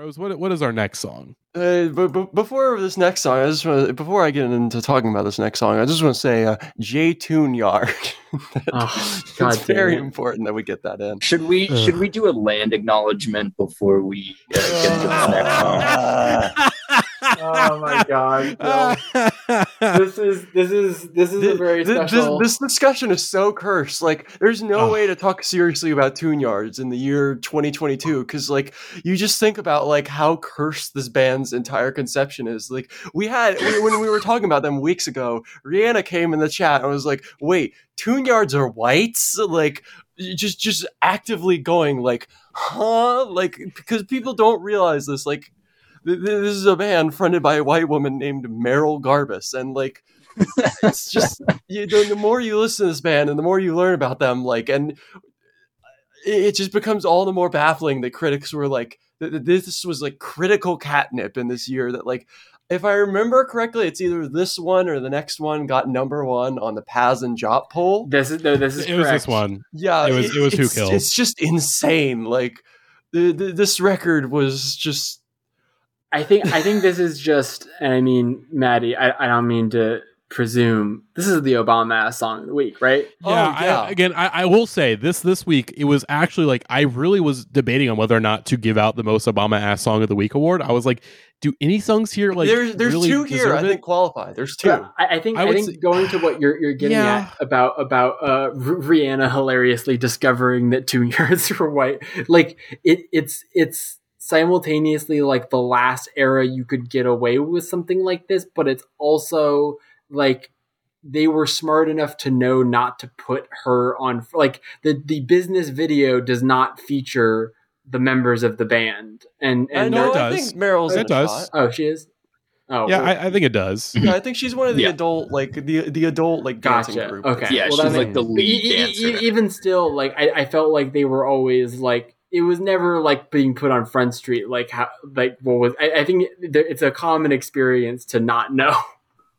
Rose, what what is our next song? Uh, but, but before this next song, I just wanna, before I get into talking about this next song, I just want to say uh, J Tune Yard. Oh, God it's very it. important that we get that in. Should we Ugh. should we do a land acknowledgement before we uh, get into this next song? Oh my god. no. This is this is this is a very th- special. This, this discussion is so cursed. Like, there's no Ugh. way to talk seriously about tune yards in the year 2022 because, like, you just think about like how cursed this band's entire conception is. Like, we had we, when we were talking about them weeks ago, Rihanna came in the chat and was like, "Wait, tune yards are whites?" Like, just just actively going like, "Huh?" Like, because people don't realize this. Like, th- th- this is a band fronted by a white woman named Merrill Garbus, and like it's just you, the, the more you listen to this band and the more you learn about them, like, and it, it just becomes all the more baffling that critics were like, th- th- this was like critical catnip in this year. That like, if I remember correctly, it's either this one or the next one got number one on the Pazz & Jop poll. this is no, this is it was this one. Yeah, It was- it was Who it's, Killed. It's just insane. Like, the, the, this record was just I think I think this is just and I mean Maddie, I, I don't mean to presume this is the Obama ass song of the week, right? Oh, Yeah, yeah. I, again, I, I will say this this week it was actually like I really was debating on whether or not to give out the most Obama ass song of the week award. I was like, do any songs here like there's there's really two here. deserve I think qualify. There's two. But I, I think I I, think say- going to what you're you're getting Yeah. at about about uh, Rihanna hilariously discovering that two yards were white, like it it's it's simultaneously like the last era you could get away with something like this, but it's also like they were smart enough to know not to put her on like the the Bizness video does not feature the members of the band and I and know. it I does. think Merrill's It does. shot. oh she is oh Yeah, I, I think it does. Yeah, I think she's one of the Yeah. adult, like the the adult like dancing group. Okay. Yeah, Well, she's like the lead e- e- even still, like I, I felt like they were always like it was never like being put on Front Street. Like how like what was I, I think it's a common experience to not know